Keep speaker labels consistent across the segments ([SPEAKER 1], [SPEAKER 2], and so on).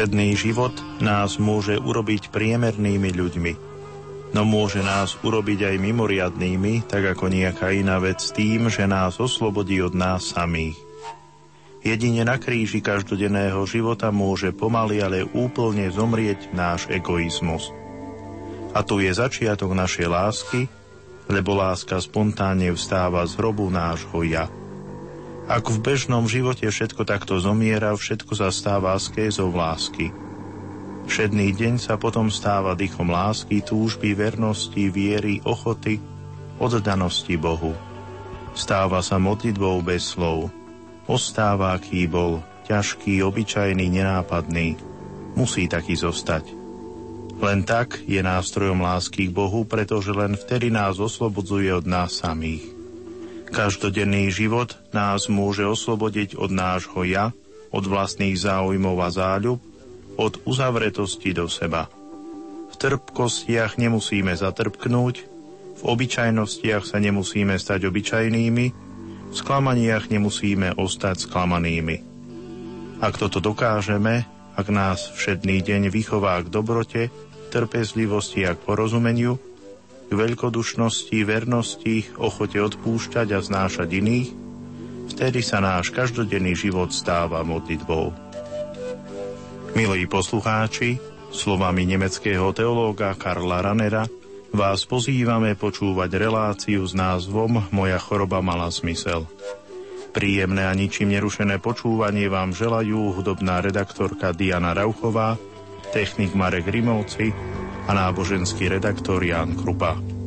[SPEAKER 1] Všedný život nás môže urobiť priemernými ľuďmi, no môže nás urobiť aj mimoriadnými, tak ako nejaká iná vec tým, že nás oslobodí od nás samých. Jedine na kríži každodenného života môže pomaly, ale úplne zomrieť náš egoizmus. A tu je začiatok našej lásky, lebo láska spontánne vstáva z hrobu nášho ja. Ak v bežnom živote všetko takto zomiera, všetko sa stáva skézou lásky. Všedný deň sa potom stáva dýchom lásky, túžby, vernosti, viery, ochoty, oddanosti Bohu. Stáva sa modlitbou bez slov – Ostáva, aký bol, ťažký, obyčajný, nenápadný. Musí taký zostať. Len tak je nástrojom lásky k Bohu, pretože len vtedy nás oslobodzuje od nás samých. Každodenný život nás môže oslobodiť od nášho ja, od vlastných záujmov a záľub, od uzavretosti do seba. V trpkostiach nemusíme zatrpknúť, v obyčajnostiach sa nemusíme stať obyčajnými, v sklamaniach nemusíme ostať sklamanými. Ak toto dokážeme, ak nás všedný deň vychová k dobrote, trpezlivosti a k porozumeniu, k veľkodušnosti, vernosti, ochote odpúšťať a znášať iných, vtedy sa náš každodenný život stáva modlitbou. Milí poslucháči, slovami nemeckého teológa Karla Ranera vás pozývame počúvať reláciu s názvom Moja choroba mala zmysel. Príjemné a ničím nerušené počúvanie vám želajú hudobná redaktorka Diana Rauchová, technik Marek Rimovci a náboženský redaktor Jan Krupa.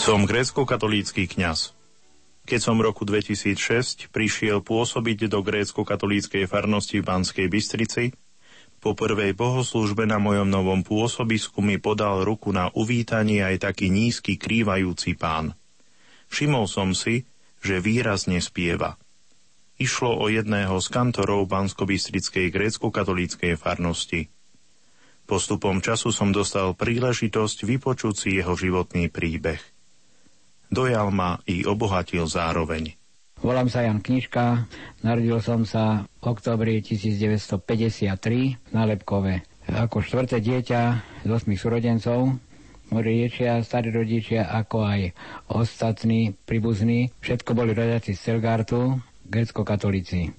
[SPEAKER 1] Som grécko-katolícky kňaz. Keď som v roku 2006 prišiel pôsobiť do grécko-katolíckej farnosti v Banskej Bystrici, po prvej bohoslúžbe na mojom novom pôsobisku mi podal ruku na uvítanie aj taký nízky krývajúci pán. Všimol som si, že výrazne spieva. Išlo o jedného z kantorov Bansko-Bystrickej grécko-katolíckej farnosti. Postupom času som dostal príležitosť vypočuť si jeho životný príbeh – dojal ma i obohatil zároveň.
[SPEAKER 2] Volám sa Jan Knižka, narodil som sa v oktobri 1953 na Lepkove. Ako štvrté dieťa z osmých súrodencov, moji rodičia, starí rodičia, ako aj ostatní príbuzní, všetko boli rodiaci z Celgartu, grecko-katolíci.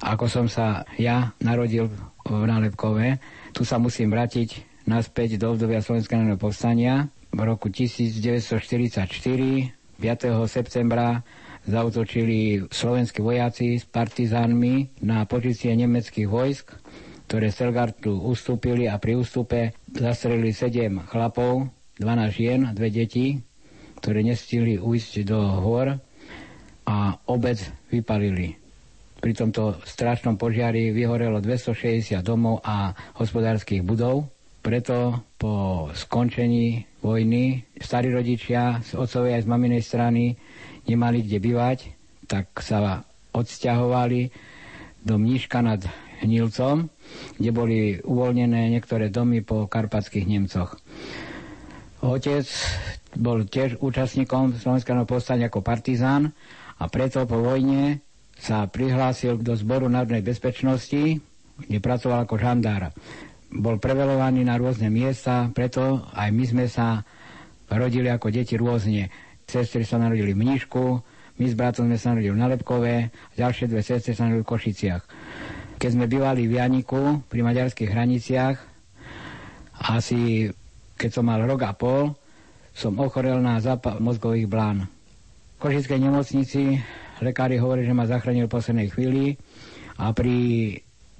[SPEAKER 2] Ako som sa ja narodil v Nálepkove. Tu sa musím vrátiť naspäť do obdobia Slovenského povstania. V roku 1944 5. septembra zautočili slovenskí vojaci s partizánmi na pozície nemeckých vojsk, ktoré Selgartu ustúpili a pri ústupe zastrelili 7 chlapov, 12 žien a dve deti, ktoré nestihli ujsť do hor a obec vypalili. Pri tomto strašnom požiari vyhorelo 260 domov a hospodárskych budov. Preto po skončení vojny starí rodičia z otcovej aj z maminej strany nemali kde bývať, tak sa odsťahovali do Mníška nad Hnilcom, kde boli uvoľnené niektoré domy po karpatských Nemcoch. Otec bol tiež účastníkom Slovenského povstania ako partizán a preto po vojne sa prihlásil do zboru národnej bezpečnosti, kde pracoval ako žandár. Bol prevelovaný na rôzne miesta, preto aj my sme sa rodili ako deti rôzne. Sestry sa narodili v Mnišku, my s bratom sme sa narodili v Nalepkové, ďalšie dve sestry sa narodili v Košiciach. Keď sme bývali v Janiku pri maďarských hraniciach, asi keď som mal rok a pol, som ochorel na zápal mozgových blán. V Košickej nemocnici Lekári hovorí, že ma zachránil v poslednej chvíli a pri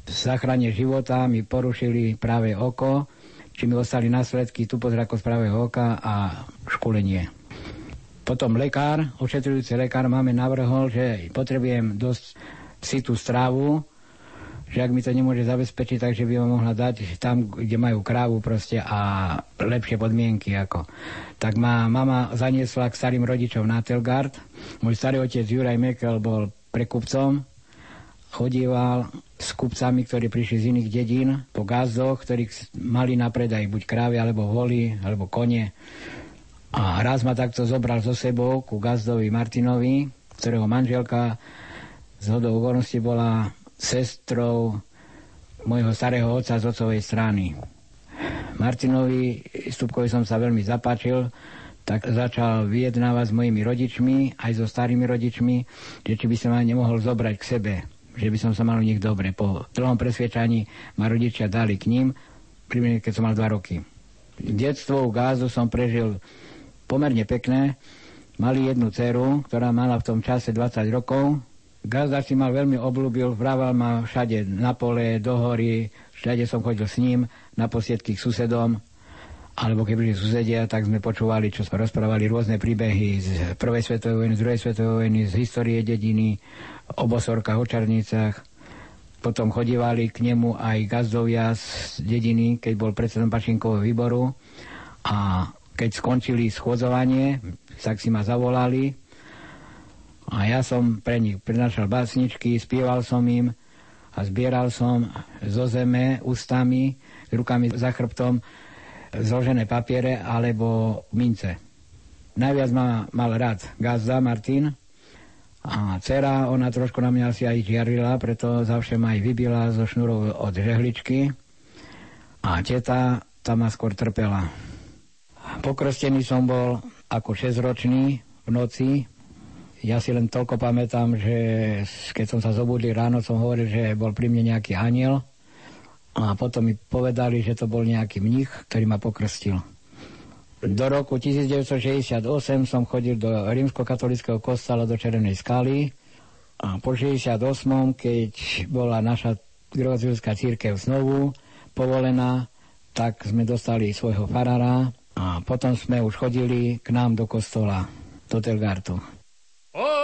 [SPEAKER 2] záchrane života mi porušili práve oko, či mi ostali následky tupozrakosť pravého oka a škulenie. Potom lekár, ošetrujúci lekár, máme navrhol, že potrebujem dosť si tú strávu, že ak mi to nemôže zabezpečiť, takže by ma mohla dať tam, kde majú krávu proste a lepšie podmienky. Ako. Tak ma mama zaniesla k starým rodičom na Telgard. Môj starý otec Juraj Mekel bol prekupcom, chodíval s kupcami, ktorí prišli z iných dedín po gazdoch, ktorí mali na predaj buď krávy, alebo voly, alebo kone. A raz ma takto zobral so sebou ku gazdovi Martinovi, ktorého manželka z hodou okolností bola sestrou môjho starého otca z otcovej strany. Martinovi Stupkovi som sa veľmi zapáčil, tak začal vyjednávať s mojimi rodičmi, aj so starými rodičmi, že či by sa ma nemohol zobrať k sebe, že by som sa mal u nich dobre. Po dlhom presviečaní ma rodičia dali k ním, primerne keď som mal dva roky. Detstvo u gázu som prežil pomerne pekné. Mali jednu dceru, ktorá mala v tom čase 20 rokov, Gazda si ma veľmi obľúbil, vrával ma všade na pole, do hory, všade som chodil s ním, na posiedky k susedom, alebo keď boli susedia, tak sme počúvali, čo sme rozprávali rôzne príbehy z prvej svetovej vojny, z druhej svetovej vojny, z histórie dediny, o bosorkách, o čarnicách. Potom chodívali k nemu aj gazdovia z dediny, keď bol predsedom Pašinkového výboru. A keď skončili schodzovanie, tak si ma zavolali a ja som pre nich prinašal básničky, spieval som im a zbieral som zo zeme ústami, rukami za chrbtom zložené papiere alebo mince. Najviac ma mal rád Gazda Martin a dcera, ona trošku na mňa asi aj žiarila, preto zavše ma aj vybila zo šnurov od žehličky a teta tam ma skôr trpela. Pokrstený som bol ako 6-ročný v noci, ja si len toľko pamätám, že keď som sa zobudil ráno, som hovoril, že bol pri mne nejaký aniel a potom mi povedali, že to bol nejaký mních, ktorý ma pokrstil. Do roku 1968 som chodil do rímskokatolického kostola do Červenej skaly a po 68. keď bola naša gregoriánska církev znovu povolená, tak sme dostali svojho farára a potom sme už chodili k nám do kostola, do Telgartu. Odkiaľ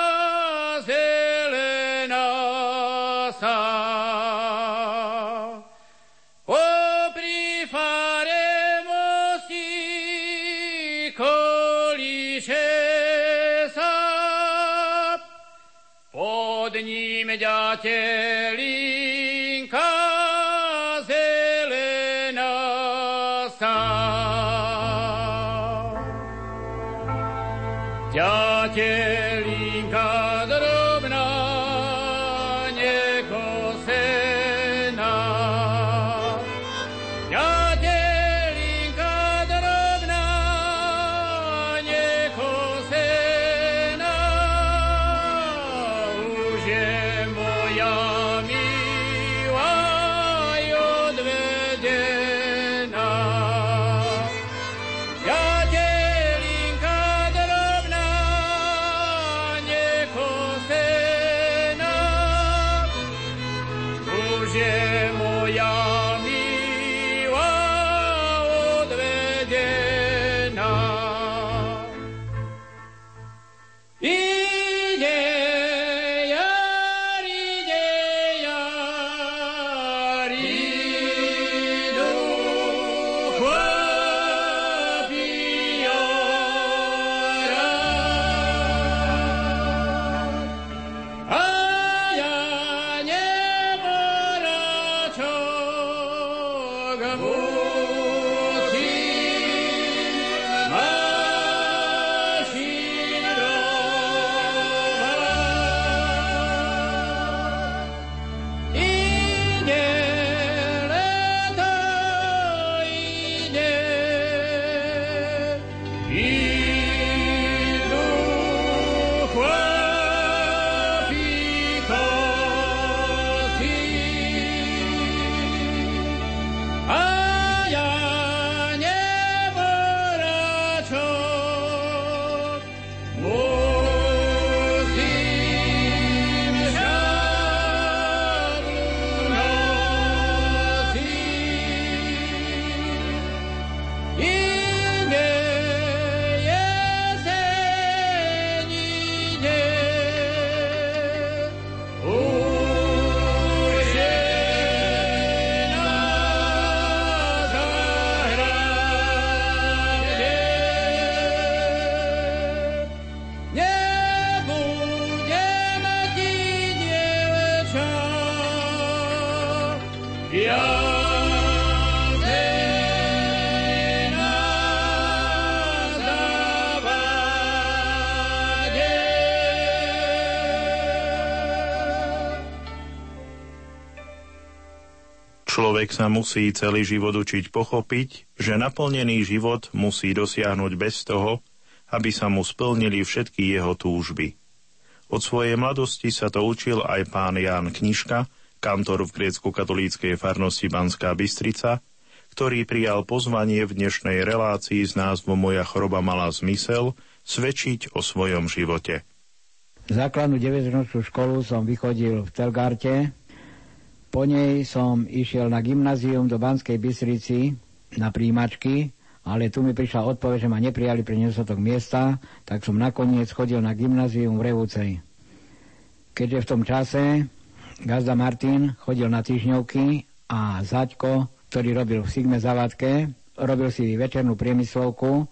[SPEAKER 3] Imagine
[SPEAKER 1] Človek sa musí celý život učiť pochopiť, že naplnený život musí dosiahnuť bez toho, aby sa mu splnili všetky jeho túžby. Od svojej mladosti sa to učil aj pán Ján Knižka, kantor v grécko-katolíckej farnosti Banská Bystrica, ktorý prijal pozvanie v dnešnej relácii s názvom Moja choroba mala zmysel svedčiť o svojom živote.
[SPEAKER 2] Základnú 9 školu som vychodil v Telgarte, po nej som išiel na gymnázium do Banskej Bystrici na príjimačky, ale tu mi prišla odpoveď, že ma neprijali pre nedostatok miesta, tak som nakoniec chodil na gymnázium v Revúcej. Keďže v tom čase Gazda Martin chodil na týždňovky a Zaďko, ktorý robil v Sigme Zavadke, robil si večernú priemyslovku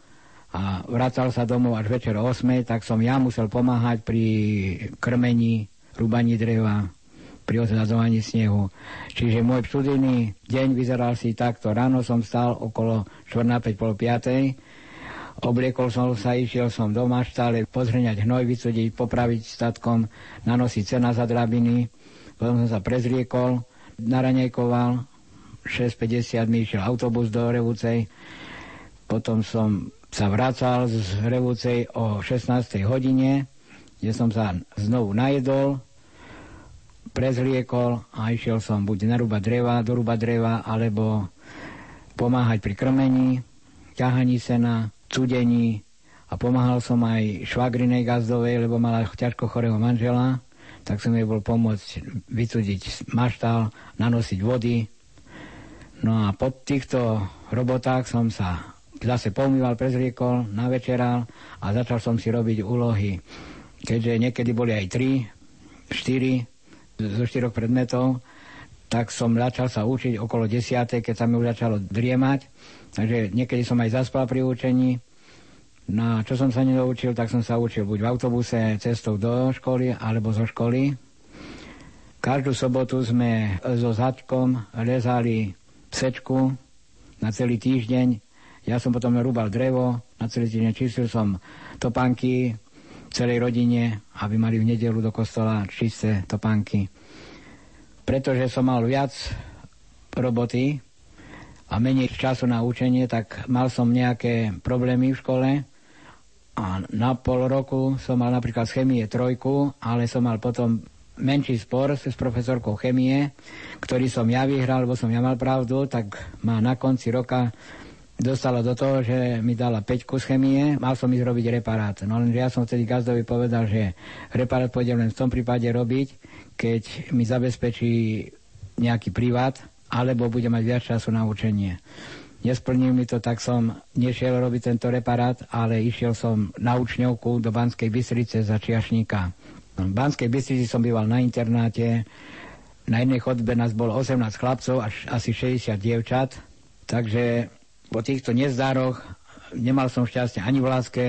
[SPEAKER 2] a vracal sa domov až večer o 8, tak som ja musel pomáhať pri krmení, rúbaní dreva, pri odzadzovaní snehu. Čiže môj študijný deň vyzeral si takto. Ráno som stal okolo 4 5 pol 5. Obliekol som sa, išiel som do maštále, pozrieňať hnoj, vycediť, popraviť statkom, nanosiť cena za drabiny. Potom som sa prezriekol, naranejkoval, 6.50 mi išiel autobus do Revúcej. Potom som sa vracal z Revúcej o 16. hodine, kde som sa znovu najedol, prezliekol a išiel som buď narúbať dreva, dorúbať dreva, alebo pomáhať pri krmení, ťahaní sena, cudení a pomáhal som aj švagrinej gazdovej, lebo mala ťažko chorého manžela, tak som jej bol pomôcť vycudiť maštal, nanosiť vody. No a po týchto robotách som sa zase pomýval, prezriekol, navečeral a začal som si robiť úlohy. Keďže niekedy boli aj 3, 4 zo 4 predmetov, tak som začal sa učiť okolo 10, keď sa mi už začalo driemať. Takže niekedy som aj zaspal pri učení. No čo som sa nedoučil, tak som sa učil buď v autobuse cestou do školy, alebo zo školy. Každú sobotu sme so Zadkom rezali sečku na celý týždeň. Ja som potom rúbal drevo, na celý týždeň čistil som topánky celej rodine, aby mali v nedelu do kostola čisté topánky. Pretože som mal viac roboty a menej času na učenie, tak mal som nejaké problémy v škole a na pol roku som mal napríklad z chemie trojku, ale som mal potom menší spor s profesorkou chemie, ktorý som ja vyhral, lebo som ja mal pravdu, tak ma na konci roka dostala do toho, že mi dala 5 z chemie, mal som ísť robiť reparát. No lenže ja som vtedy gazdovi povedal, že reparát pôjdem len v tom prípade robiť, keď mi zabezpečí nejaký privát, alebo bude mať viac času na učenie. Nesplnil mi to, tak som nešiel robiť tento reparát, ale išiel som na učňovku do Banskej Bystrice za Čiašníka. V Banskej Bystrici som býval na internáte, na jednej chodbe nás bolo 18 chlapcov až asi 60 dievčat, takže po týchto nezdároch nemal som šťastie ani v láske,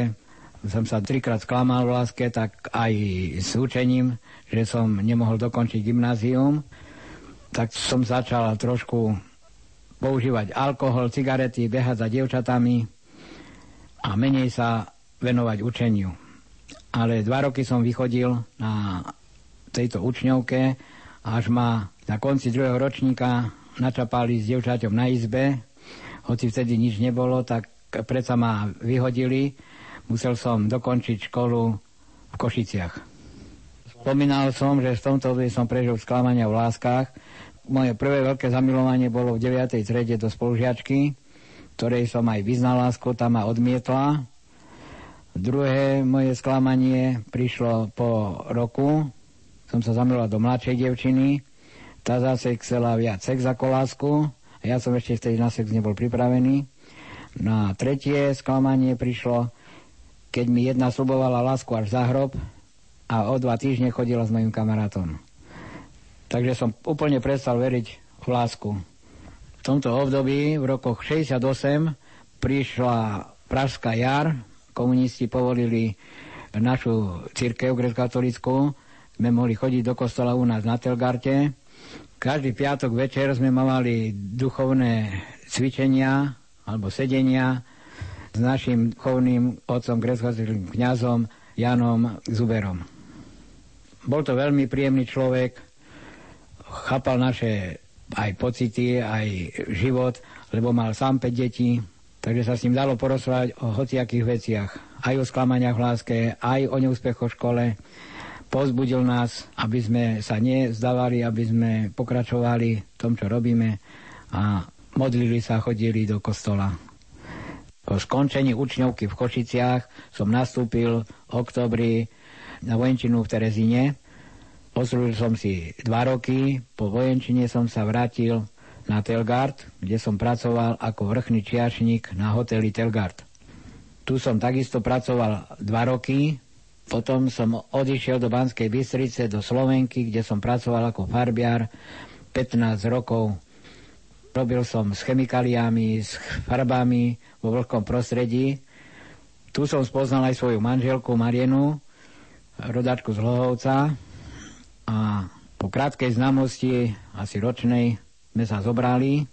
[SPEAKER 2] som sa trikrát sklamal v láske, tak aj s učením, že som nemohol dokončiť gymnázium, tak som začal trošku používať alkohol, cigarety, behať za dievčatami a menej sa venovať učeniu. Ale dva roky som vychodil na tejto učňovke, až ma na konci druhého ročníka načapali s dievčaťom na izbe, hoci vtedy nič nebolo, tak predsa ma vyhodili musel som dokončiť školu v Košiciach. Spomínal som, že v tomto období som prežil sklamania v láskach. Moje prvé veľké zamilovanie bolo v 9. trede do spolužiačky, ktorej som aj vyznal lásku, tam ma odmietla. Druhé moje sklamanie prišlo po roku. Som sa zamiloval do mladšej devčiny. Tá zase chcela viac sex ako lásku. A ja som ešte vtedy na sex nebol pripravený. No a tretie sklamanie prišlo keď mi jedna slubovala lásku až za hrob a o dva týždne chodila s mojim kamarátom. Takže som úplne prestal veriť v lásku. V tomto období, v rokoch 68, prišla Pražská jar, komunisti povolili našu církev grecko-katolickú, sme mohli chodiť do kostola u nás na Telgarte. Každý piatok večer sme mali duchovné cvičenia alebo sedenia s našim chovným otcom, grecko kňazom Janom Zuberom. Bol to veľmi príjemný človek, chápal naše aj pocity, aj život, lebo mal sám 5 detí, takže sa s ním dalo porozprávať o hociakých veciach. Aj o sklamaniach v láske, aj o neúspechoch v škole. Pozbudil nás, aby sme sa nezdávali, aby sme pokračovali v tom, čo robíme a modlili sa, chodili do kostola. Po skončení učňovky v Košiciach som nastúpil v oktobri na vojenčinu v Terezíne. Poslúžil som si dva roky, po vojenčine som sa vrátil na Telgard, kde som pracoval ako vrchný čiašník na hoteli Telgard. Tu som takisto pracoval dva roky, potom som odišiel do Banskej Bystrice, do Slovenky, kde som pracoval ako farbiar 15 rokov Robil som s chemikáliami, s farbami vo vlhkom prostredí. Tu som spoznal aj svoju manželku Marienu, rodačku z Hlohovca. A po krátkej známosti, asi ročnej, sme sa zobrali,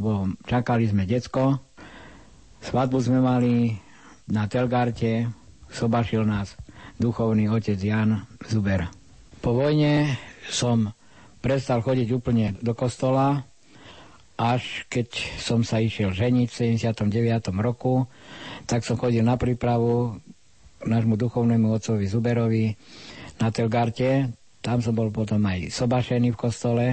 [SPEAKER 2] lebo čakali sme decko. Svadbu sme mali na Telgarte, sobašil nás duchovný otec Jan Zuber. Po vojne som prestal chodiť úplne do kostola, až keď som sa išiel ženiť v 79. roku, tak som chodil na prípravu nášmu duchovnému otcovi Zuberovi na Telgarte. Tam som bol potom aj sobašený v kostole,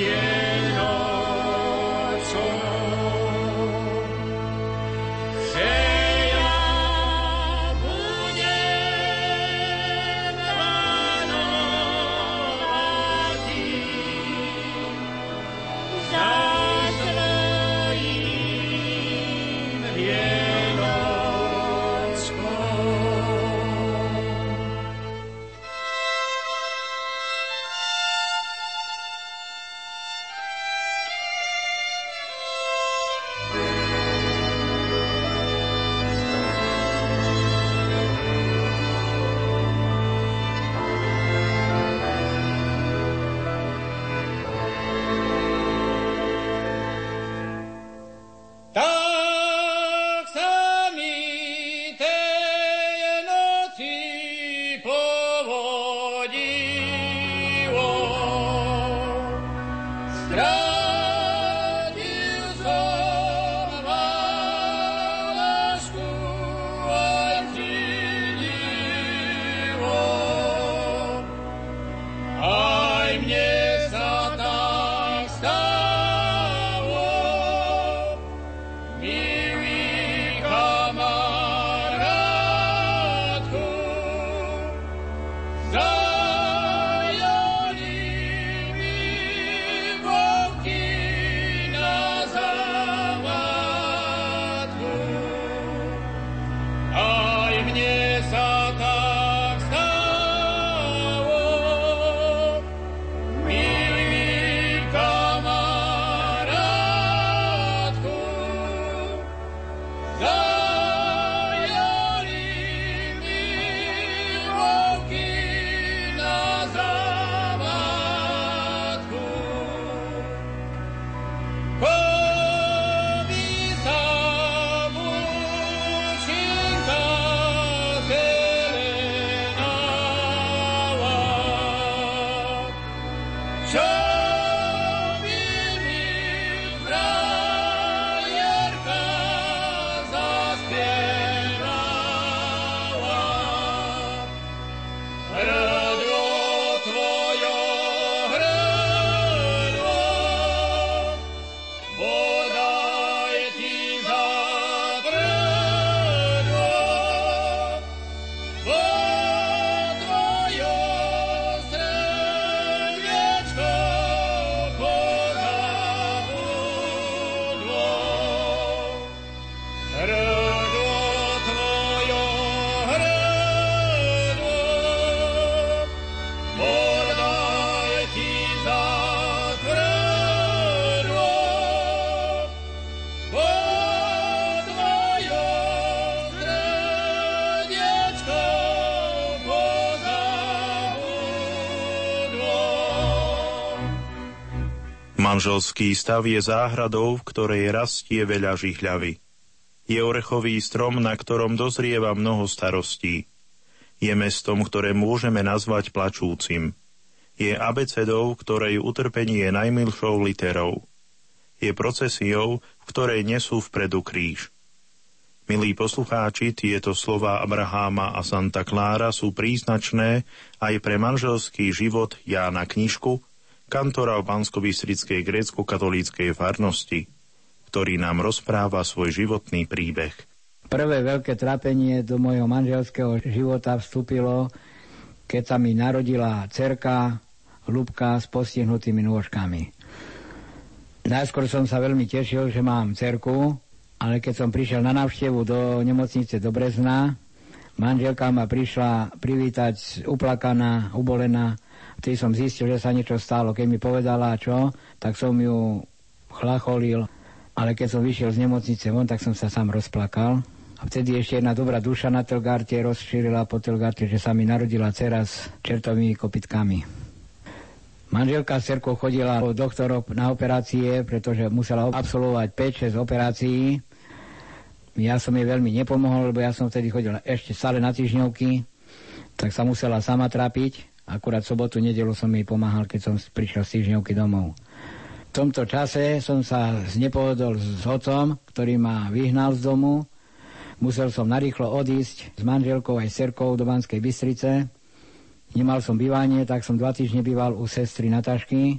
[SPEAKER 2] yeah.
[SPEAKER 1] Manželský stav je záhradou, v ktorej rastie veľa žihľavy. Je orechový strom, na ktorom dozrieva mnoho starostí. Je mestom, ktoré môžeme nazvať plačúcim. Je abecedou, ktorej utrpenie je najmilšou literou. Je procesiou, v ktorej nesú vpredu kríž. Milí poslucháči, tieto slova Abraháma a Santa Klára sú príznačné aj pre manželský život Jána Knižku, kantora v bansko grécko-katolíckej farnosti ktorý nám rozpráva svoj životný príbeh.
[SPEAKER 2] Prvé veľké trápenie do mojho manželského života vstúpilo, keď sa mi narodila cerka Lubka s postihnutými nôžkami. Najskôr som sa veľmi tešil, že mám cerku, ale keď som prišiel na návštevu do nemocnice do Brezna, manželka ma prišla privítať uplakaná, ubolená. Vtedy som zistil, že sa niečo stalo. Keď mi povedala čo, tak som ju chlacholil ale keď som vyšiel z nemocnice von, tak som sa sám rozplakal. A vtedy ešte jedna dobrá duša na Telgarte rozšírila po Telgarte, že sa mi narodila dcera s čertovými kopitkami. Manželka s cerkou chodila po doktoroch na operácie, pretože musela absolvovať 5-6 operácií. Ja som jej veľmi nepomohol, lebo ja som vtedy chodil ešte stále na týždňovky, tak sa musela sama trápiť. Akurát sobotu, nedelu som jej pomáhal, keď som prišiel z týždňovky domov. V tomto čase som sa znepovedol s otcom, ktorý ma vyhnal z domu. Musel som narýchlo odísť s manželkou aj serkou do Banskej Bystrice. Nemal som bývanie, tak som dva týždne býval u sestry Natašky.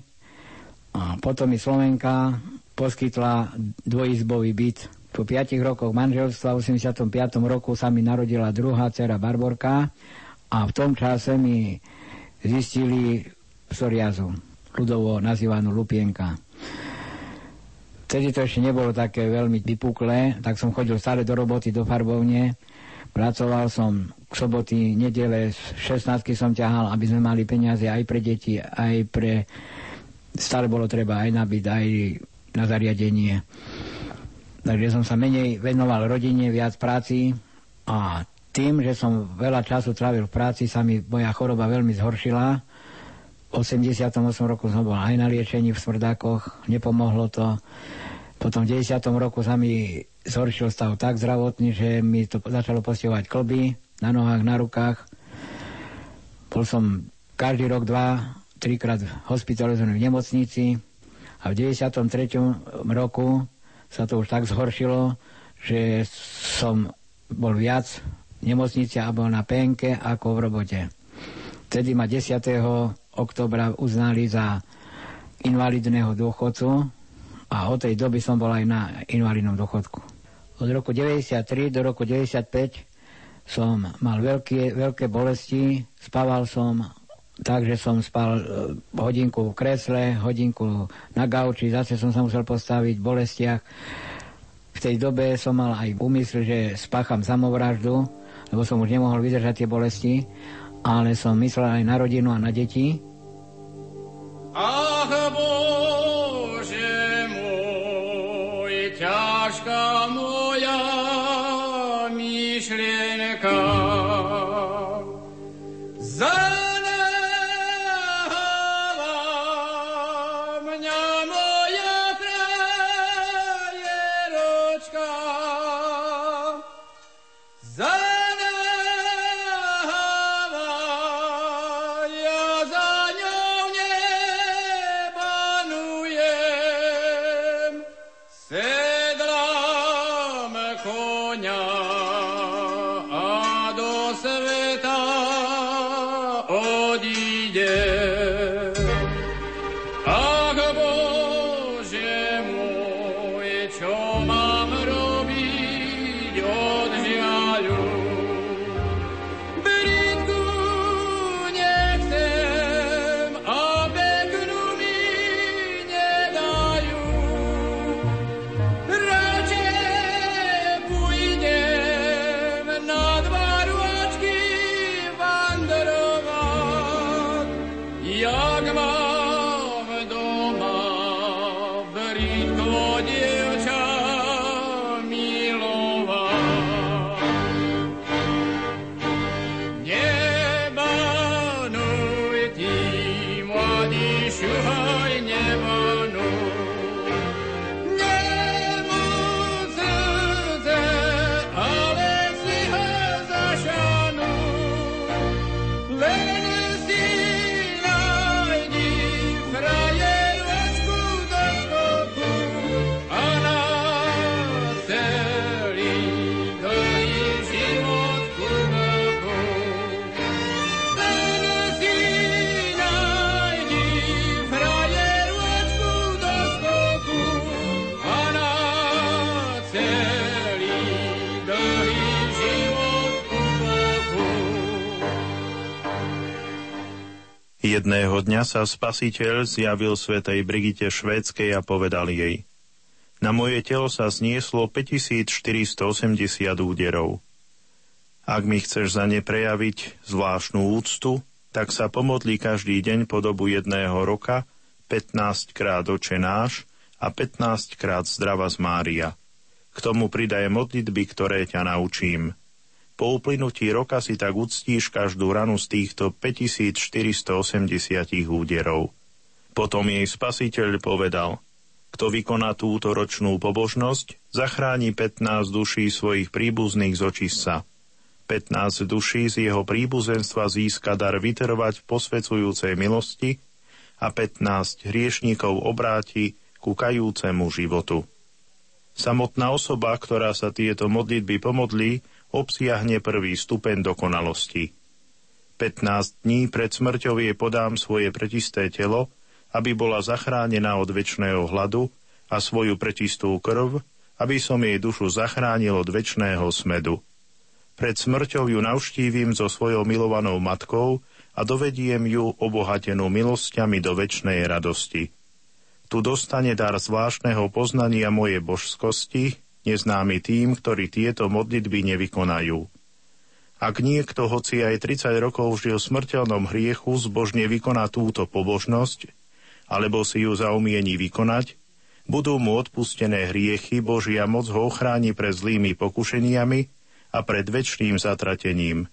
[SPEAKER 2] A potom mi Slovenka poskytla dvojizbový byt. Po piatich rokoch manželstva v 85. roku sa mi narodila druhá dcera Barborka a v tom čase mi zistili psoriazu ľudovo nazývanú lupienka. Vtedy to ešte nebolo také veľmi vypuklé, tak som chodil stále do roboty, do farbovne. Pracoval som k soboty, nedele, 16 som ťahal, aby sme mali peniaze aj pre deti, aj pre... Stále bolo treba aj na byt, aj na zariadenie. Takže som sa menej venoval rodine, viac práci a tým, že som veľa času trávil v práci, sa mi moja choroba veľmi zhoršila 88 roku som bol aj na liečení v Svrdákoch, nepomohlo to. Potom v 90. roku sa mi zhoršil stav tak zdravotný, že mi to začalo postihovať klby na nohách, na rukách. Bol som každý rok dva, trikrát hospitalizovaný v nemocnici a v 93. roku sa to už tak zhoršilo, že som bol viac v nemocnici a bol na penke ako v robote. Vtedy ma 10 oktobra uznali za invalidného dôchodcu a od tej doby som bol aj na invalidnom dôchodku. Od roku 93 do roku 95 som mal veľké, veľké bolesti, spával som tak, že som spal e, hodinku v kresle, hodinku na gauči, zase som sa musel postaviť v bolestiach. V tej dobe som mal aj úmysl, že spácham samovraždu, lebo som už nemohol vydržať tie bolesti ale som myslel aj na rodinu a na deti.
[SPEAKER 3] Ach, Bože môj, ťažká moja myšlienka.
[SPEAKER 1] Jedného dňa sa spasiteľ zjavil svetej Brigite Švédskej a povedal jej Na moje telo sa znieslo 5480 úderov. Ak mi chceš za ne prejaviť zvláštnu úctu, tak sa pomodlí každý deň po dobu jedného roka 15 krát oče náš a 15 krát zdrava z Mária. K tomu pridaj modlitby, ktoré ťa naučím. Po uplynutí roka si tak uctíš každú ranu z týchto 5480 úderov. Potom jej spasiteľ povedal, kto vykoná túto ročnú pobožnosť, zachráni 15 duší svojich príbuzných z očissa. 15 duší z jeho príbuzenstva získa dar vyterovať v posvecujúcej milosti a 15 hriešníkov obráti ku kajúcemu životu. Samotná osoba, ktorá sa tieto modlitby pomodlí, obsiahne prvý stupeň dokonalosti. 15 dní pred smrťou jej podám svoje pretisté telo, aby bola zachránená od väčšného hladu a svoju pretistú krv, aby som jej dušu zachránil od väčšného smedu. Pred smrťou ju navštívim so svojou milovanou matkou a dovediem ju obohatenú milosťami do väčšnej radosti. Tu dostane dar zvláštneho poznania mojej božskosti, neznámy tým, ktorí tieto modlitby nevykonajú. Ak niekto, hoci aj 30 rokov žil v smrteľnom hriechu, zbožne vykoná túto pobožnosť, alebo si ju zaumiení vykonať, budú mu odpustené hriechy, Božia moc ho ochráni pred zlými pokušeniami a pred väčšným zatratením.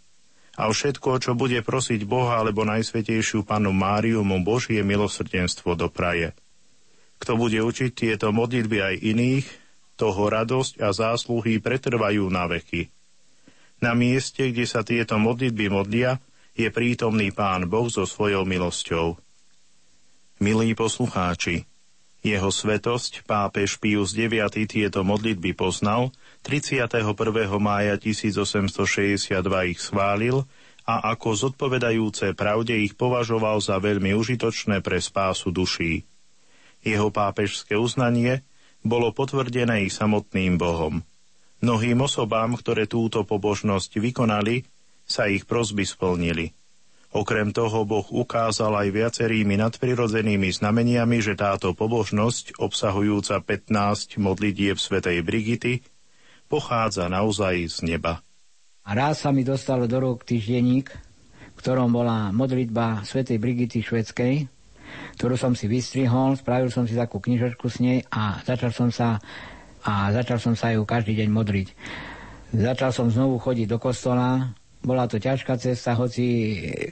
[SPEAKER 1] A všetko, čo bude prosiť Boha alebo Najsvetejšiu Panu Máriu, mu Božie milosrdenstvo dopraje. Kto bude učiť tieto modlitby aj iných, toho radosť a zásluhy pretrvajú na veky. Na mieste, kde sa tieto modlitby modlia, je prítomný Pán Boh so svojou milosťou. Milí poslucháči, jeho svetosť, pápež Pius IX tieto modlitby poznal, 31. mája 1862 ich schválil a ako zodpovedajúce pravde ich považoval za veľmi užitočné pre spásu duší. Jeho pápežské uznanie bolo potvrdené i samotným Bohom. Mnohým osobám, ktoré túto pobožnosť vykonali, sa ich prosby splnili. Okrem toho Boh ukázal aj viacerými nadprirodzenými znameniami, že táto pobožnosť, obsahujúca 15 modlitieb svätej Brigity, pochádza naozaj z neba.
[SPEAKER 2] A raz sa mi dostal do rúk týždenník, v ktorom bola modlitba svätej Brigity švedskej, ktorú som si vystrihol, spravil som si takú knižočku s nej a začal som sa, a začal som sa ju každý deň modliť. Začal som znovu chodiť do kostola, bola to ťažká cesta, hoci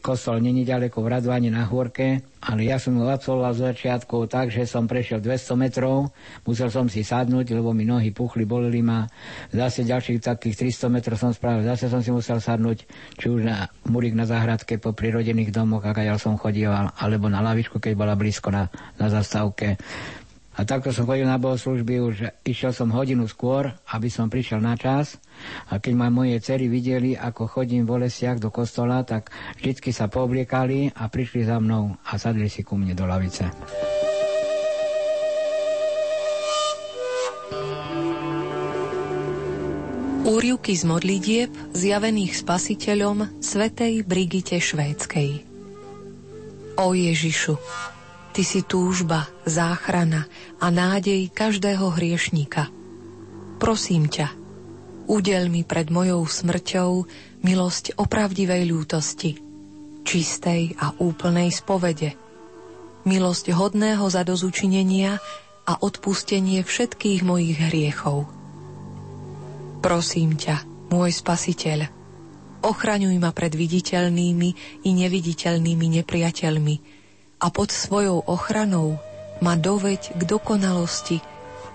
[SPEAKER 2] kostol není ďaleko v Radvane na Hôrke, ale ja som ho absolvoval z začiatku tak, že som prešiel 200 metrov, musel som si sadnúť, lebo mi nohy puchli, bolili ma. Zase ďalších takých 300 metrov som spravil, zase som si musel sadnúť, či už na murík na záhradke po prirodených domoch, aká ja som chodíval, alebo na lavičku, keď bola blízko na, na zastávke. A takto som chodil na bohoslužby, už išiel som hodinu skôr, aby som prišiel na čas. A keď ma moje cery videli, ako chodím vo lesiach do kostola, tak vždycky sa poobliekali a prišli za mnou a sadli si ku mne do lavice.
[SPEAKER 4] Úrivky z modlitieb zjavených spasiteľom svätej Brigite Švédskej. O Ježišu, Ty si túžba, záchrana a nádej každého hriešníka. Prosím ťa, udel mi pred mojou smrťou milosť opravdivej ľútosti, čistej a úplnej spovede, milosť hodného zadozučinenia a odpustenie všetkých mojich hriechov. Prosím ťa, môj spasiteľ, ochraňuj ma pred viditeľnými i neviditeľnými nepriateľmi, a pod svojou ochranou ma doveď k dokonalosti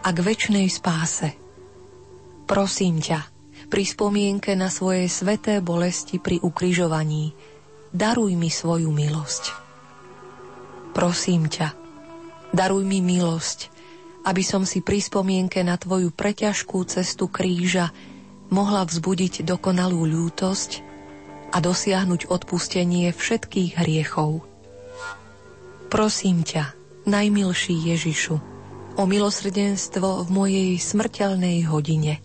[SPEAKER 4] a k väčšnej spáse. Prosím ťa, pri spomienke na svoje sveté bolesti pri ukrižovaní, daruj mi svoju milosť. Prosím ťa, daruj mi milosť, aby som si pri spomienke na tvoju preťažkú cestu kríža mohla vzbudiť dokonalú ľútosť a dosiahnuť odpustenie všetkých hriechov. Prosím ťa, najmilší Ježišu, o milosrdenstvo v mojej smrteľnej hodine.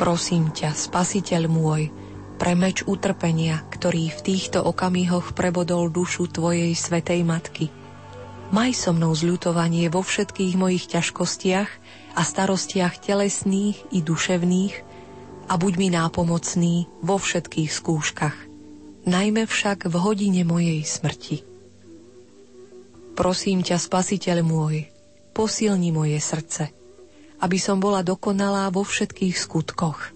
[SPEAKER 4] Prosím ťa, Spasiteľ môj, pre meč utrpenia, ktorý v týchto okamihoch prebodol dušu Tvojej svetej Matky. Maj so mnou zľutovanie vo všetkých mojich ťažkostiach a starostiach telesných i duševných a buď mi nápomocný vo všetkých skúškach, najmä však v hodine mojej smrti. Prosím ťa, spasiteľ môj, posilni moje srdce, aby som bola dokonalá vo všetkých skutkoch –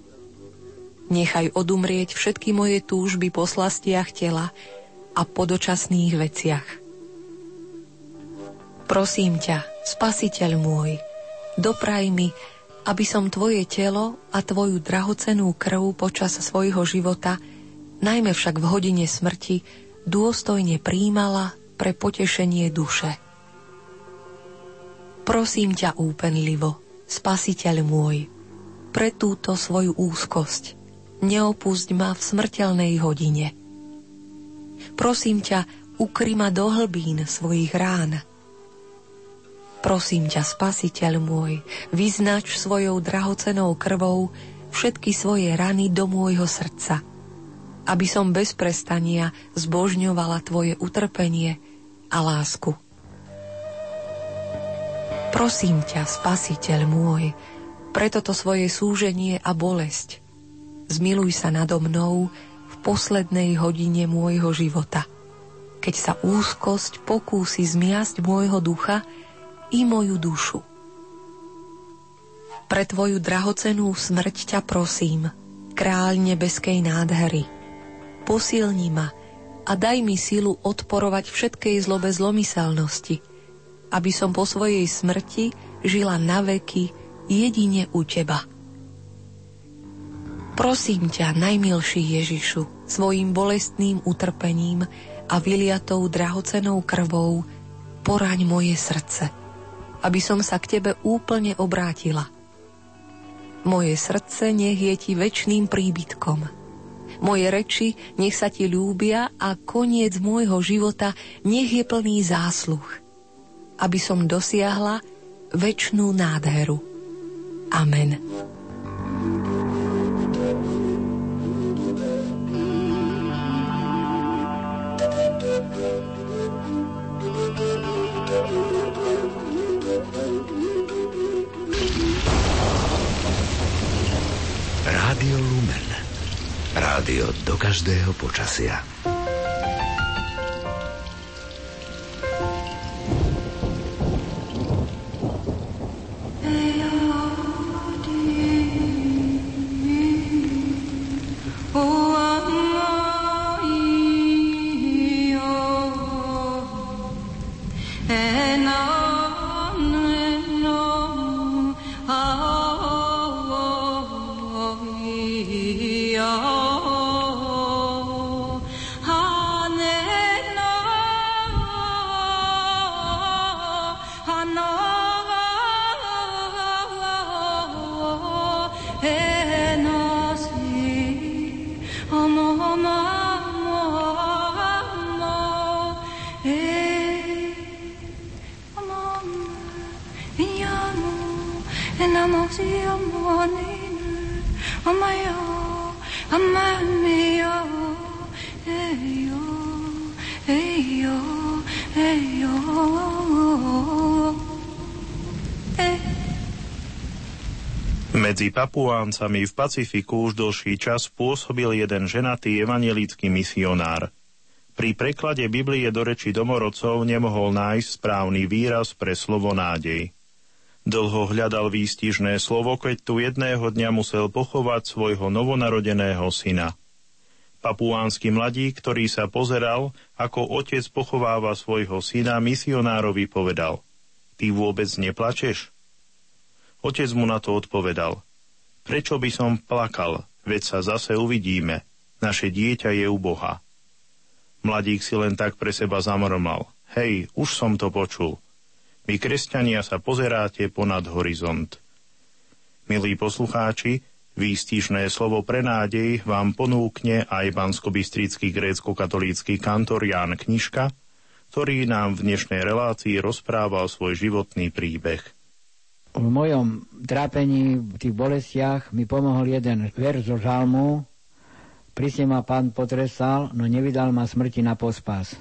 [SPEAKER 4] Nechaj odumrieť všetky moje túžby po slastiach tela a podočasných veciach. Prosím ťa, spasiteľ môj, dopraj mi, aby som tvoje telo a tvoju drahocenú krv počas svojho života, najmä však v hodine smrti, dôstojne príjmala pre potešenie duše. Prosím ťa úpenlivo, spasiteľ môj, pre túto svoju úzkosť, neopusť ma v smrteľnej hodine. Prosím ťa, ukry ma do hlbín svojich rán. Prosím ťa, spasiteľ môj, vyznač svojou drahocenou krvou všetky svoje rany do môjho srdca, aby som bez prestania zbožňovala tvoje utrpenie a lásku. Prosím ťa, spasiteľ môj, preto to svoje súženie a bolesť, zmiluj sa nado mnou v poslednej hodine môjho života, keď sa úzkosť pokúsi zmiasť môjho ducha i moju dušu. Pre tvoju drahocenú smrť ťa prosím, kráľ nebeskej nádhery, posilni ma a daj mi silu odporovať všetkej zlobe zlomyselnosti, aby som po svojej smrti žila na veky jedine u teba. Prosím ťa, najmilší Ježišu, svojim bolestným utrpením a vyliatou drahocenou krvou poraň moje srdce, aby som sa k Tebe úplne obrátila. Moje srdce nech je Ti väčšným príbytkom. Moje reči nech sa Ti ľúbia a koniec môjho života nech je plný zásluh, aby som dosiahla väčšnú nádheru. Amen.
[SPEAKER 5] Rádio do každého počasia.
[SPEAKER 1] Medzi Papuáncami v Pacifiku už dlhší čas pôsobil jeden ženatý evangelický misionár. Pri preklade Biblie do reči domorodcov nemohol nájsť správny výraz pre slovo nádej. Dlho hľadal výstižné slovo, keď tu jedného dňa musel pochovať svojho novonarodeného syna. Papuánsky mladík, ktorý sa pozeral, ako otec pochováva svojho syna, misionárovi povedal Ty vôbec neplačeš? Otec mu na to odpovedal Prečo by som plakal, veď sa zase uvidíme. Naše dieťa je u Boha. Mladík si len tak pre seba zamrmal. Hej, už som to počul. Vy, kresťania, sa pozeráte ponad horizont. Milí poslucháči, výstižné slovo pre nádej vám ponúkne aj banskobistrický grécko-katolícky kantor Ján Knižka, ktorý nám v dnešnej relácii rozprával svoj životný príbeh –
[SPEAKER 2] v mojom trápení, v tých bolestiach mi pomohol jeden ver zo žalmu Prísne ma pán potrestal, no nevydal ma smrti na pospas.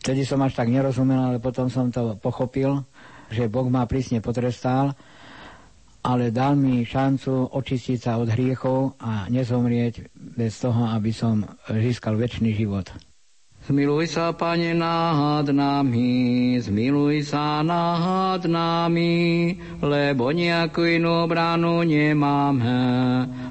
[SPEAKER 2] Vtedy som až tak nerozumel, ale potom som to pochopil, že Boh ma prísne potrestal, ale dal mi šancu očistiť sa od hriechov a nezomrieť bez toho, aby som získal väčší život.
[SPEAKER 6] Zmiluj sa, Pane, nad nami, zmiluj sa nad nami, lebo nejakú inú bránu nemáme.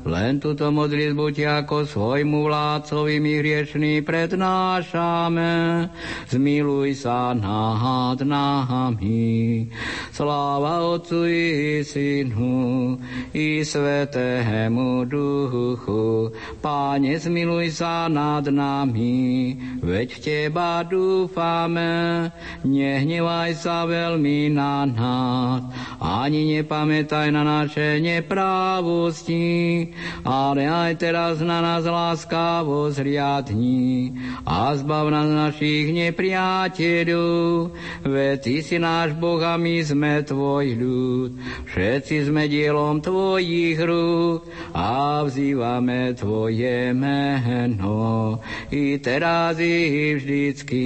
[SPEAKER 6] Len túto modlitbu ti ako svojmu vládcovi my hriešný prednášame. Zmiluj sa nad nami. Sláva Otcu i Synu i Svetému Duchu. Páne, zmiluj sa nad nami. Veď veď v Teba dúfame, nehnevaj sa veľmi na nás, ani nepamätaj na naše neprávosti, ale aj teraz na nás láskavo zriadni a zbav nás našich nepriateľov, veď Ty si náš Boh a my sme Tvoj ľud, všetci sme dielom Tvojich rúk a vzývame Tvoje meno. I teraz, i vždycky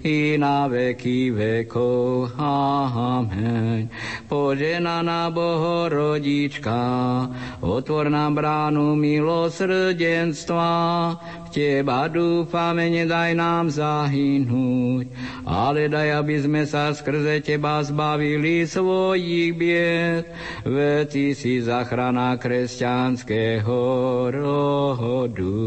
[SPEAKER 6] i na veky vekov. Amen. Poženaná Bohorodička, otvor nám bránu milosrdenstva, v Teba dúfame, nedaj nám zahynúť, ale daj, aby sme sa skrze Teba zbavili svojich bied, veď Ty si zachrana kresťanského rodu.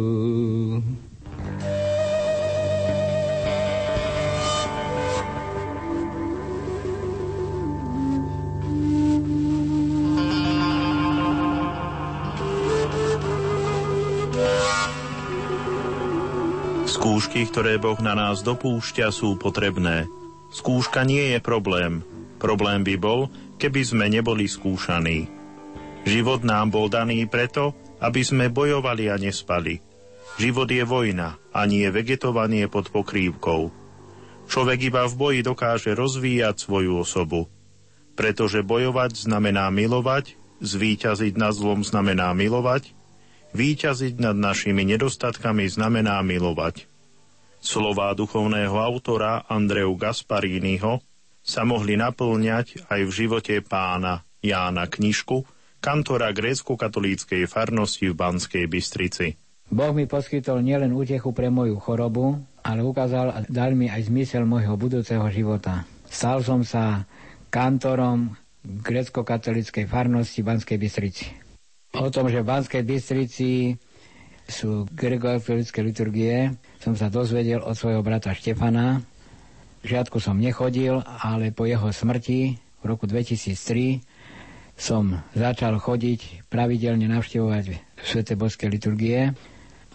[SPEAKER 1] Skúšky, ktoré Boh na nás dopúšťa, sú potrebné. Skúška nie je problém. Problém by bol, keby sme neboli skúšaní. Život nám bol daný preto, aby sme bojovali a nespali. Život je vojna a nie vegetovanie pod pokrývkou. Človek iba v boji dokáže rozvíjať svoju osobu. Pretože bojovať znamená milovať, zvíťaziť nad zlom znamená milovať, výťaziť nad našimi nedostatkami znamená milovať. Slová duchovného autora Andreu Gasparínyho sa mohli naplňať aj v živote pána Jána Knižku, kantora grécko-katolíckej farnosti v Banskej Bystrici.
[SPEAKER 2] Boh mi poskytol nielen útechu pre moju chorobu, ale ukázal a dal mi aj zmysel môjho budúceho života. Stal som sa kantorom grécko-katolíckej farnosti v Banskej Bystrici. O tom, že v Banskej Bystrici sú gregorické liturgie, som sa dozvedel od svojho brata Štefana. Žiadku som nechodil, ale po jeho smrti v roku 2003 som začal chodiť, pravidelne navštevovať Svete Boské liturgie.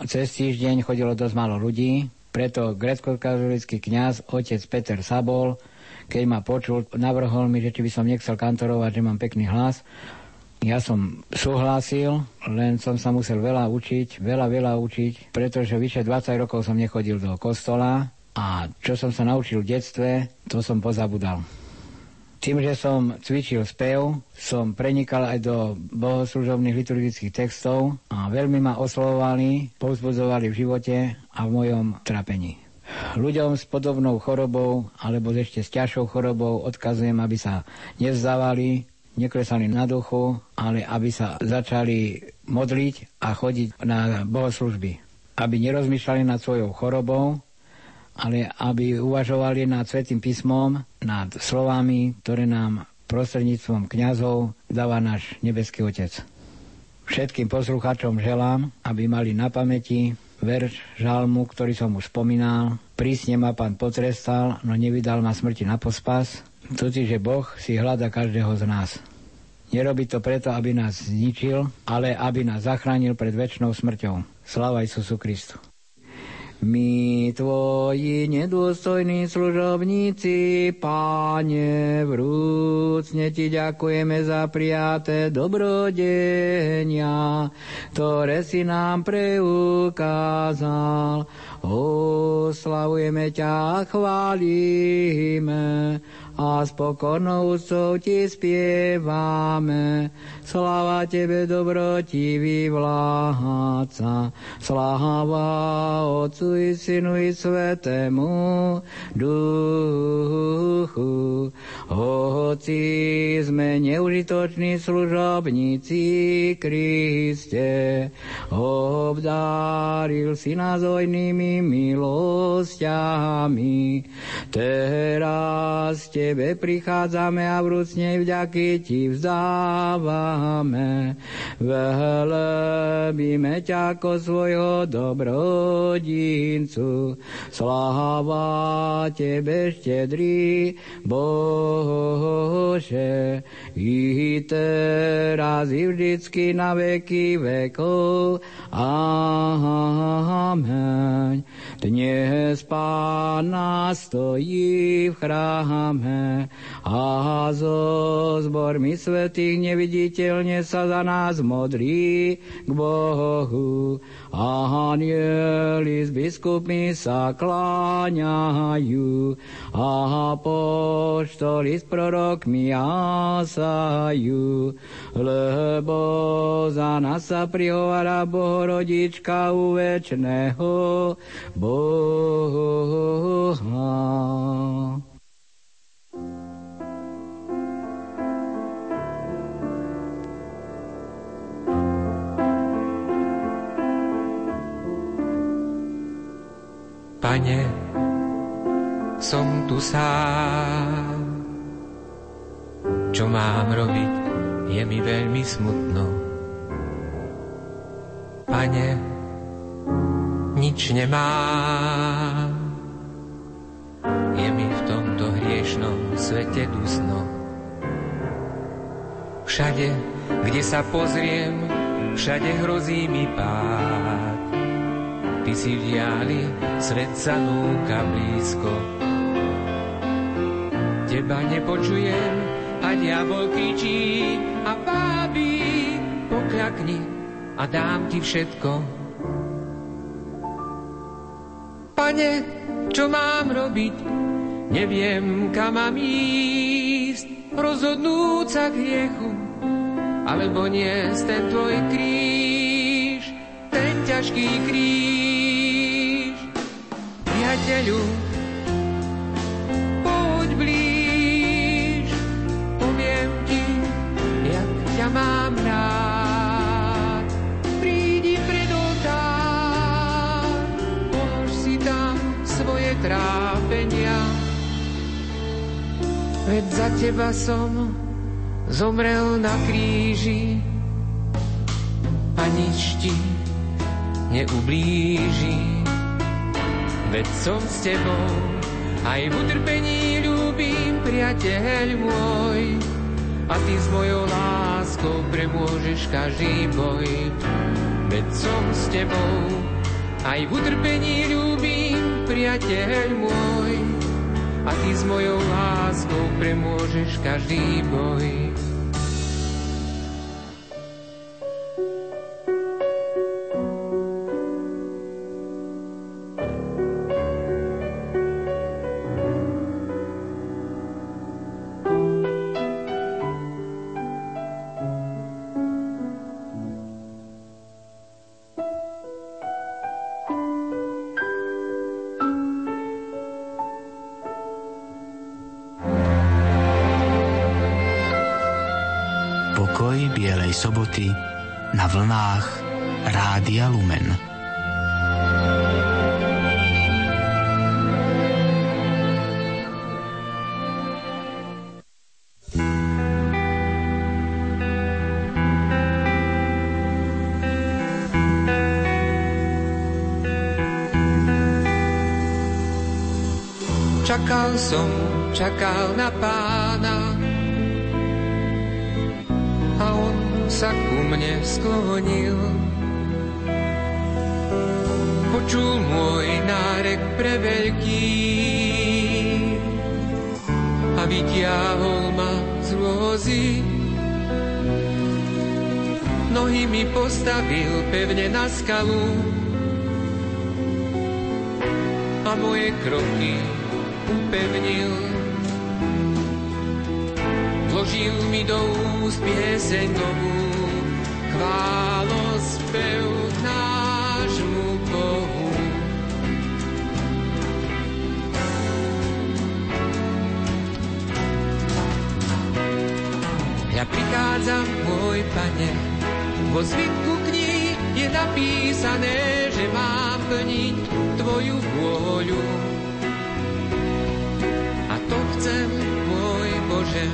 [SPEAKER 2] Cez týždeň chodilo dosť málo ľudí, preto grecko-katolický kňaz, otec Peter Sabol, keď ma počul, navrhol mi, že či by som nechcel kantorovať, že mám pekný hlas. Ja som súhlasil, len som sa musel veľa učiť, veľa, veľa učiť, pretože vyše 20 rokov som nechodil do kostola a čo som sa naučil v detstve, to som pozabudal. Tým, že som cvičil spev, som prenikal aj do bohoslužobných liturgických textov a veľmi ma oslovovali, povzbudzovali v živote a v mojom trapení. Ľuďom s podobnou chorobou alebo ešte s ťažšou chorobou odkazujem, aby sa nevzdávali, neklesali na duchu, ale aby sa začali modliť a chodiť na bohoslužby. Aby nerozmýšľali nad svojou chorobou, ale aby uvažovali nad Svetým písmom, nad slovami, ktoré nám prostredníctvom kňazov dáva náš nebeský Otec. Všetkým poslucháčom želám, aby mali na pamäti verš žalmu, ktorý som už spomínal. Prísne ma pán potrestal, no nevydal ma smrti na pospas, totiž že Boh si hľada každého z nás. Nerobí to preto, aby nás zničil, ale aby nás zachránil pred väčšnou smrťou. Sláva Isusu Kristu. My tvoji nedôstojní služobníci, páne, vrúcne ti ďakujeme za prijaté dobrodenia, ktoré si nám preukázal
[SPEAKER 6] Oslavujeme ťa, chválime a s pokornou úctou ti spievame. Sláva tebe, dobrotivý vládca, sláva Otcu i Synu i Svetému Duchu. Hoci sme neužitoční služobníci Kriste, obdaril si nás hojnými milosťami. Teraz ste Tebe prichádzame a vrúcne vďaky Ti vzdávame. Velebíme ťa ako svojho dobrodincu. Sláva Tebe štedrý Bože, i teraz i vždycky na veky vekov. Amen. Dnes Pána stojí v chráme a zo zbormi svetých neviditeľne sa za nás modrí k Bohu. Anieli s biskupmi sa kláňajú a poštoli s prorokmi jasajú, lebo za nás sa prihovára Bohorodička u večného Boha.
[SPEAKER 7] Pane, som tu sám. Čo mám robiť, je mi veľmi smutno. Pane, nič nemám. Je mi v tomto hriešnom svete dusno. Všade, kde sa pozriem, všade hrozí mi pád. Ty si v diali, svet sa núka blízko. Teba nepočujem a diabol kričí a vábí, pokľakni a dám ti všetko Pane, čo mám robiť? Neviem, kam mám ísť, rozhodnúť sa k hriechu, alebo niesť ten tvoj kríž, ten ťažký kríž. Priateľu, Veď za teba som zomrel na kríži a nič ti neublíži. Veď som s tebou aj v utrpení ľúbim, priateľ môj. A ty s mojou láskou premôžeš každý boj. Veď som s tebou aj v utrpení ľúbim, priateľ môj, a ty s mojou láskou premôžeš každý boj.
[SPEAKER 8] Soboty na vlnách Rádia Lumen.
[SPEAKER 7] Čakal som, čakal na pána, sa ku mne sklonil. Počul môj nárek pre veľký a vytiahol ma z rôzy. Nohy mi postavil pevne na skalu a moje kroky upevnil. Vložil mi do úst pieseň novú, prichádzam, môj pane, vo zvitku kníh je napísané, že mám plniť Tvoju vôľu. A to chcem, môj Bože,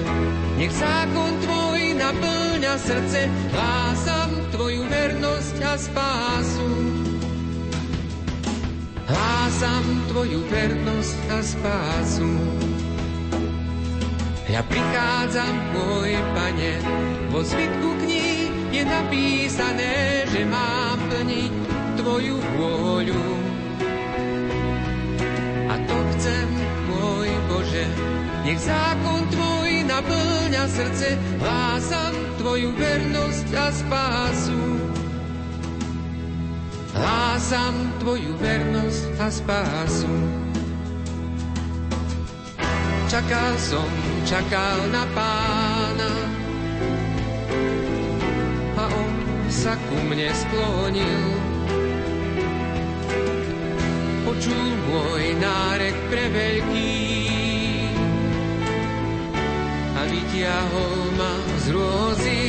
[SPEAKER 7] nech zákon Tvoj naplňa srdce, hlásam Tvoju vernosť a spásu. Hlásam Tvoju vernosť a spásu. Ja prichádzam, môj Pane, vo zvitku kníh je napísané, že mám plniť Tvoju vôľu. A to chcem, môj Bože, nech zákon Tvoj naplňa srdce, hlásam Tvoju vernosť a spásu. Hlásam Tvoju vernosť a spásu. Čakal som, čakal na pána, a on sa ku mne sklonil. Počul môj nárek pre veľký vytiahol ma z rôzy.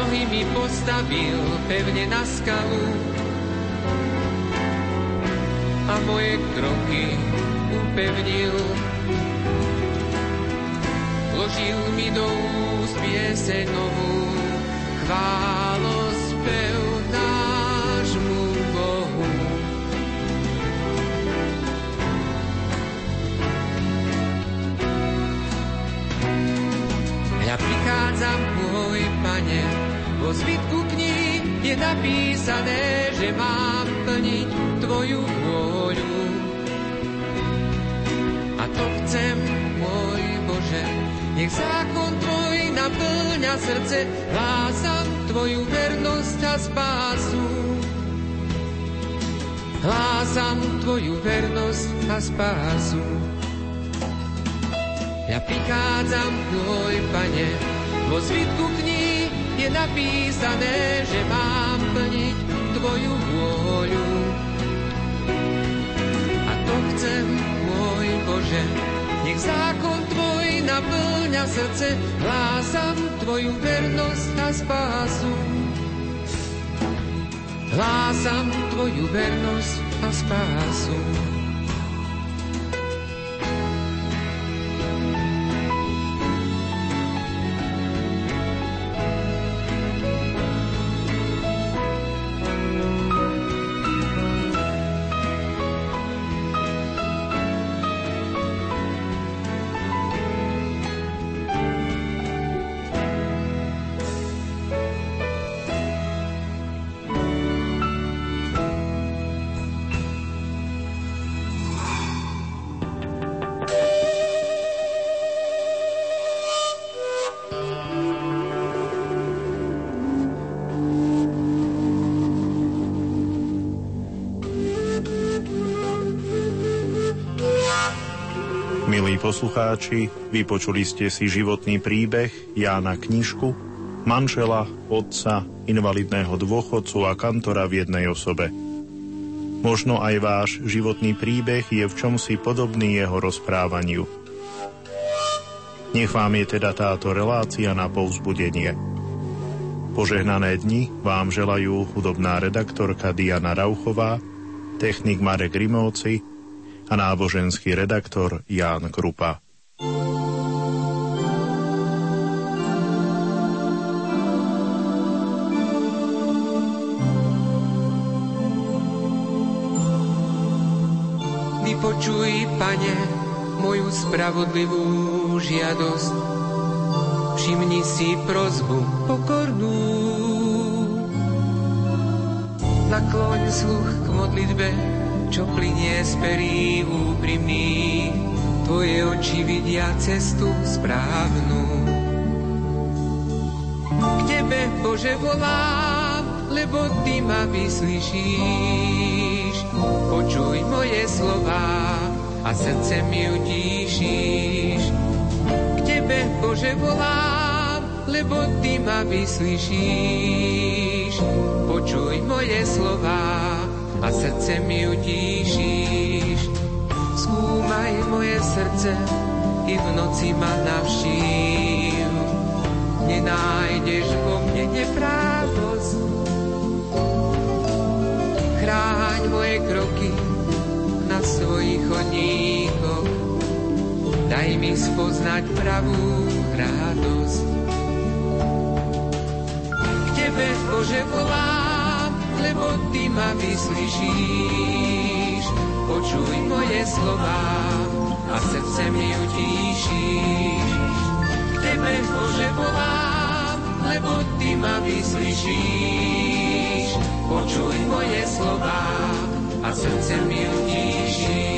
[SPEAKER 7] Nohy mi postavil pevne na skalu. A moje kroky upevnil. Vložil mi do úst pieseň chválospev prichádzam, môj pane, vo zvitku kníh je napísané, že mám plniť Tvoju vôľu. A to chcem, môj Bože, nech zákon Tvoj naplňa srdce, hlásam Tvoju vernosť a spásu. Hlásam Tvoju vernosť a spásu. Ja prichádzam, môj Pane, vo zvitku kníh je napísané, že mám plniť Tvoju vôľu. A to chcem, môj Bože, nech zákon Tvoj naplňa srdce, hlásam Tvoju vernosť a spásu. Hlásam Tvoju vernosť a spásu.
[SPEAKER 1] Milí poslucháči, vypočuli ste si životný príbeh Jána Knižku, manžela, otca, invalidného dôchodcu a kantora v jednej osobe. Možno aj váš životný príbeh je v čomsi podobný jeho rozprávaniu. Nech vám je teda táto relácia na povzbudenie. Požehnané dni vám želajú hudobná redaktorka Diana Rauchová, technik Marek Rimovci, a náboženský redaktor Ján Krupa.
[SPEAKER 7] Vypočuj, pane, moju spravodlivú žiadosť. Všimni si prozbu pokornú. Nakloň sluch k modlitbe čo plinie z perí úprimný, tvoje oči vidia cestu správnu. K tebe, Bože, volám, lebo ty ma vyslyšíš. Počuj moje slova a srdce mi utíšíš. K tebe, Bože, volám, lebo ty ma vyslyšíš. Počuj moje slova a srdce mi utíšíš. Skúmaj moje srdce, i v noci ma navštív. Nenájdeš vo mne neprávosť. Chráň moje kroky na svojich chodníkoch. Daj mi spoznať pravú radosť. K Tebe, Bože, volám, lebo Ty ma vyslyšíš. Počuj moje slová, a srdce mi utíšíš. K Tebe, Bože, volám, lebo Ty ma vyslyšíš. Počuj moje slova a srdce mi utíšíš.